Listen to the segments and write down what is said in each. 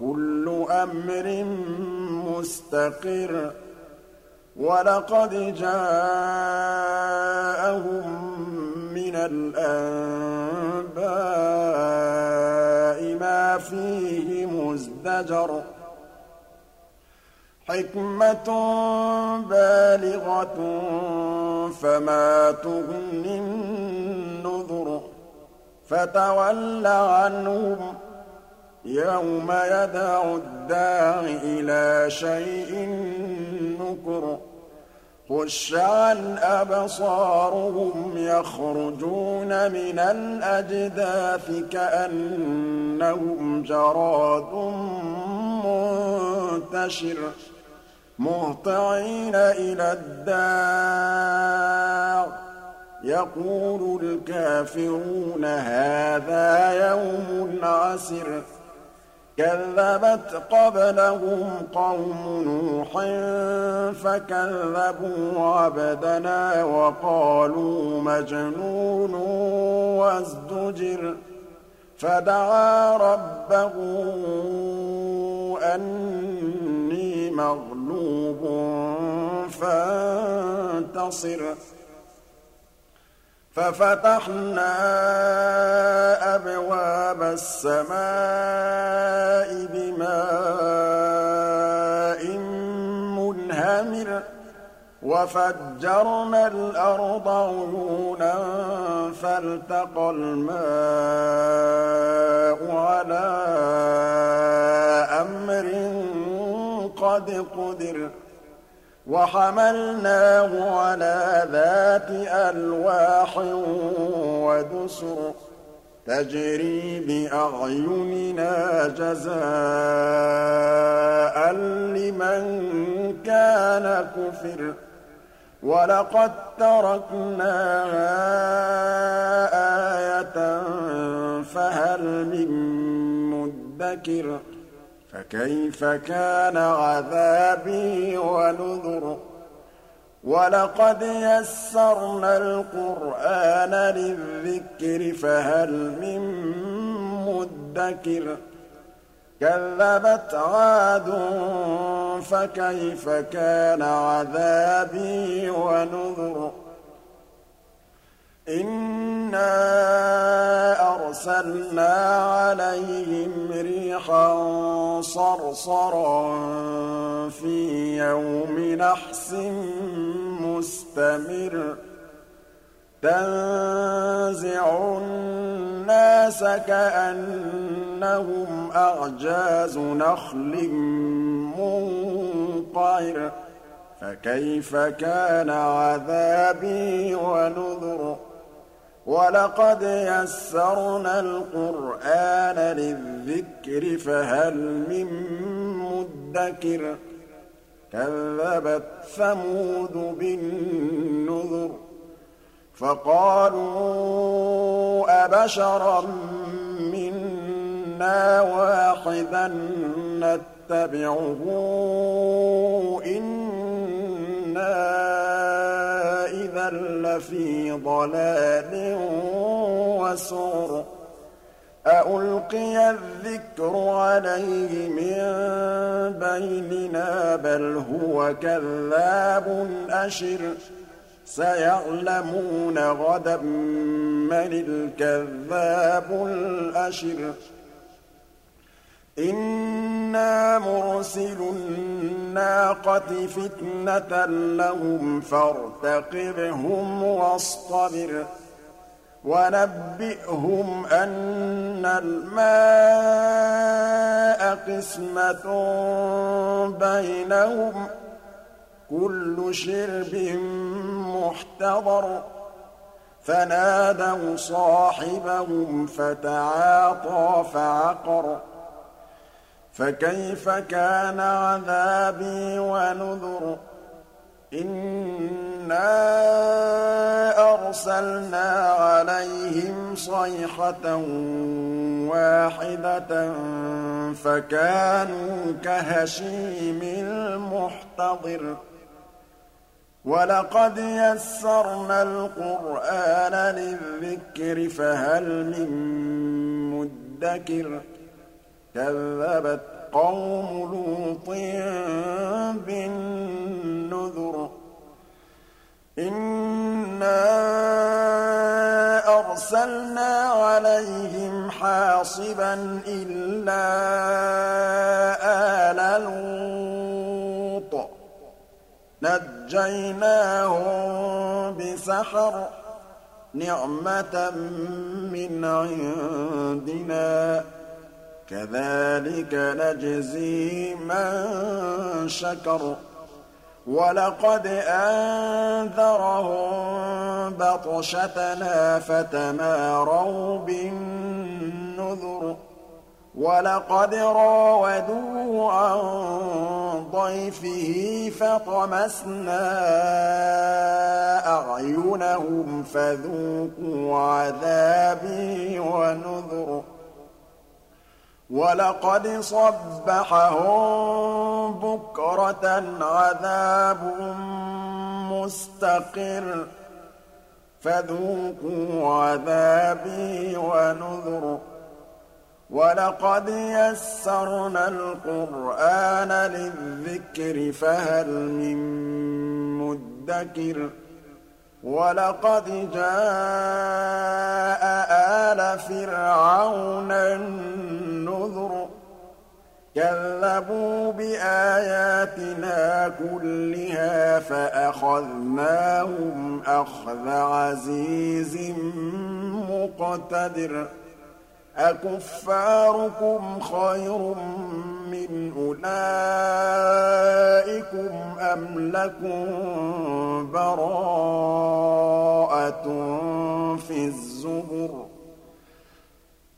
وكل أمر مستقر ولقد جاءهم من الأنباء ما فيه مزدجر حِكْمَةٌ بَالِغَةٌ فَمَا تُغْنِ النُّذُرُ فَتَوَلَّ عَنْهُمْ يَوْمَ يَدْعُ الدَّاعِ إِلَىٰ شَيْءٍ نُّكُرٍ خُشَّ عَنْ أَبْصَارُهُمْ يَخْرُجُونَ مِنَ الْأَجْدَاثِ كَأَنَّهُمْ جَرَادٌ مُّنتَشِرٌ مُّهْطِعِينَ إِلَى الدَّاعِ يَقُولُ الْكَافِرُونَ هَٰذَا يَوْمٌ عَسِرٌ كَذَّبَتْ قَبْلَهُمْ قَوْمُ نُوحٍ فَكَذَّبُوا عَبْدَنَا وَقَالُوا مَجْنُونٌ وَازْدُجِرَ فَدَعَا رَبَّهُ أَنِّي مَغْلُوبٌ فَانتَصِرْ فَفَتَحْنَا أَبْوَابَ السَّمَاءِ بِمَاءٍ مُّنْهَمِرٍ وَفَجَّرْنَا الْأَرْضَ عُيُونًا فَالْتَقَى الْمَاءُ عَلَىٰ أَمْرٍ قَدْ قُدِرَ وَحَمَلْنَاهُ عَلَىٰ ذَاتِ أَلْوَاحٍ وَدُسُرٍ تَجْرِي بِأَعْيُنِنَا جَزَاءً لِّمَن كَانَ كُفِرَ. وَلَقَد تَّرَكْنَاهَا آيَةً فَهَلْ مِن مُّدَّكِرٍ. فَكَيْفَ كَانَ عَذَابِي وَنُذُرِ؟ وَلَقَدْ يَسَّرْنَا الْقُرْآنَ لِلذِّكْرِ فَهَلْ مِن مُّدَّكِرٍ؟ كَذَّبَتْ عَادٌ فَكَيْفَ كَانَ عَذَابِي وَنُذُرِ؟ إِنَّا أَرْسَلْنَا رِيحًا صَرْصَرًا فِي يَوْمِ نَحْسٍ مُّسْتَمِرٍّ. تَنزِعُ النَّاسَ كَأَنَّهُمْ أَعْجَازُ نَخْلٍ مُّنقَعِرٍ. فَكَيْفَ كَانَ عَذَابِي وَنُذُرِ؟ وَلَقَدْ يَسَّرْنَا الْقُرْآنَ لِلذِّكْرِ فَهَلْ مِن مُّدَّكِرٍ كَذَّبَتْ ثَمُودُ بِالنُّذُرِ فَقَالُوا أَبَشَرًا مِّنَّا وَاحِدًا نَّتَّبِعُهُ إِنَّا لَّفِي ضَلَالٍ وَسُعُرٍ أَأُلْقِيَ الذِّكْرُ عَلَيْهِ مِن بَيْنِنَا بَلْ هُوَ كَذَّابٌ أَشِرٌ. سَيَعْلَمُونَ غَدًا مَّنِ الْكَذَّابُ الْأَشِرُ. إِنَّا مُرْسِلُو النَّاقَةِ فِتْنَةً لَّهُمْ فَارْتَقِبْهُمْ وَاصْطَبِرْ وَنَبِّئْهُمْ أَنَّ الْمَاءَ قِسْمَةٌ بَيْنَهُمْ ۖ كُلُّ شِرْبٍ مُّحْتَضَرٌ فنادوا صاحبهم فتعاطى فعقر فكيف كان عذابي ونذر؟ إنا أرسلنا عليهم صيحة واحدة فكانوا كهشيم المحتضر. وَلَقَدْ يَسَّرْنَا الْقُرْآنَ لِلذِّكْرِ فَهَلْ مِن مُّدَّكِرٍ؟ كَذَّبَتْ قَوْمُ لُوطٍ بِالنُّذُرِ إِنَّا أَرْسَلْنَا عَلَيْهِمْ حَاصِبًا إِلَّا آلَ لُوطٍ نَجَّيْنَاهُم بِسَحَرٍ نِّعْمَةً مِّنْ عِندِنَا ۚ كَذَٰلِكَ نَجْزِي مَن شَكَرَ وَلَقَدْ أَنذَرَهُم بَطْشَتَنَا فَتَمَارَوْا بِالنُّذُرِ وَلَقَدْ رَاوَدُوهُ عَن ضَيْفِهِ فَطَمَسْنَا أَعْيُنَهُمْ فَذُوقُوا عَذَابِي وَنُذُرِ وَلَقَدْ صَبَّحَهُم بُكْرَةً عَذَابٌ مُّسْتَقِرٌّ فَذُوقُوا عَذَابِي وَنُذُرِ. وَلَقَدْ يَسَّرْنَا الْقُرْآنَ لِلذِّكْرِ فَهَلْ مِن مُّدَّكِرٍ. وَلَقَدْ جَاءَ آلَ فِرْعَوْنَ النُّذُرُ كَذَّبُوا بِآيَاتِنَا كُلِّهَا فَأَخَذْنَاهُمْ أَخْذَ عَزِيزٍ مُّقْتَدِرٍ. أَكُفَّارُكُمْ خَيْرٌ مِّنْ أُولَٰئِكُمْ أَمْ لَكُم بَرَاءَةٌ فِي الزُّبُرِ؟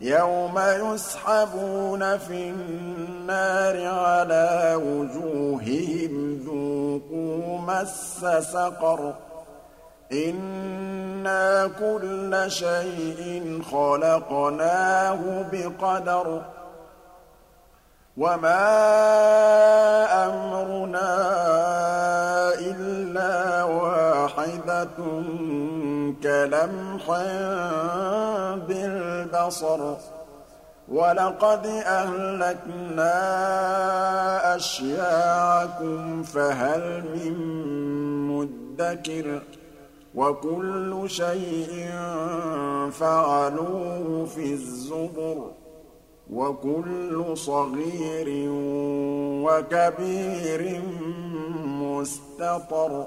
يَوْمَ يُسْحَبُونَ فِي النَّارِ عَلَىٰ وُجُوهِهِمْ ذُوقُوا مَسَّ سَقَرَ. إِنَّا كُلَّ شَيْءٍ خَلَقْنَاهُ بِقَدَرٍ. وَمَا أَمْرُنَا إِلَّا وَاحِدَةٌ كَلَمْحٍ بِالْبَصَرِ وَلَقَدْ أَهْلَكْنَا أَشْيَاعَكُمْ فَهَلْ مِن مُّدَّكِرٍ؟ وَكُلُّ شَيْءٍ فَعَلُوهُ فِي الزُّبُرِ. وَكُلُّ صَغِيرٍ وَكَبِيرٍ مُّسْتَطَرٌ.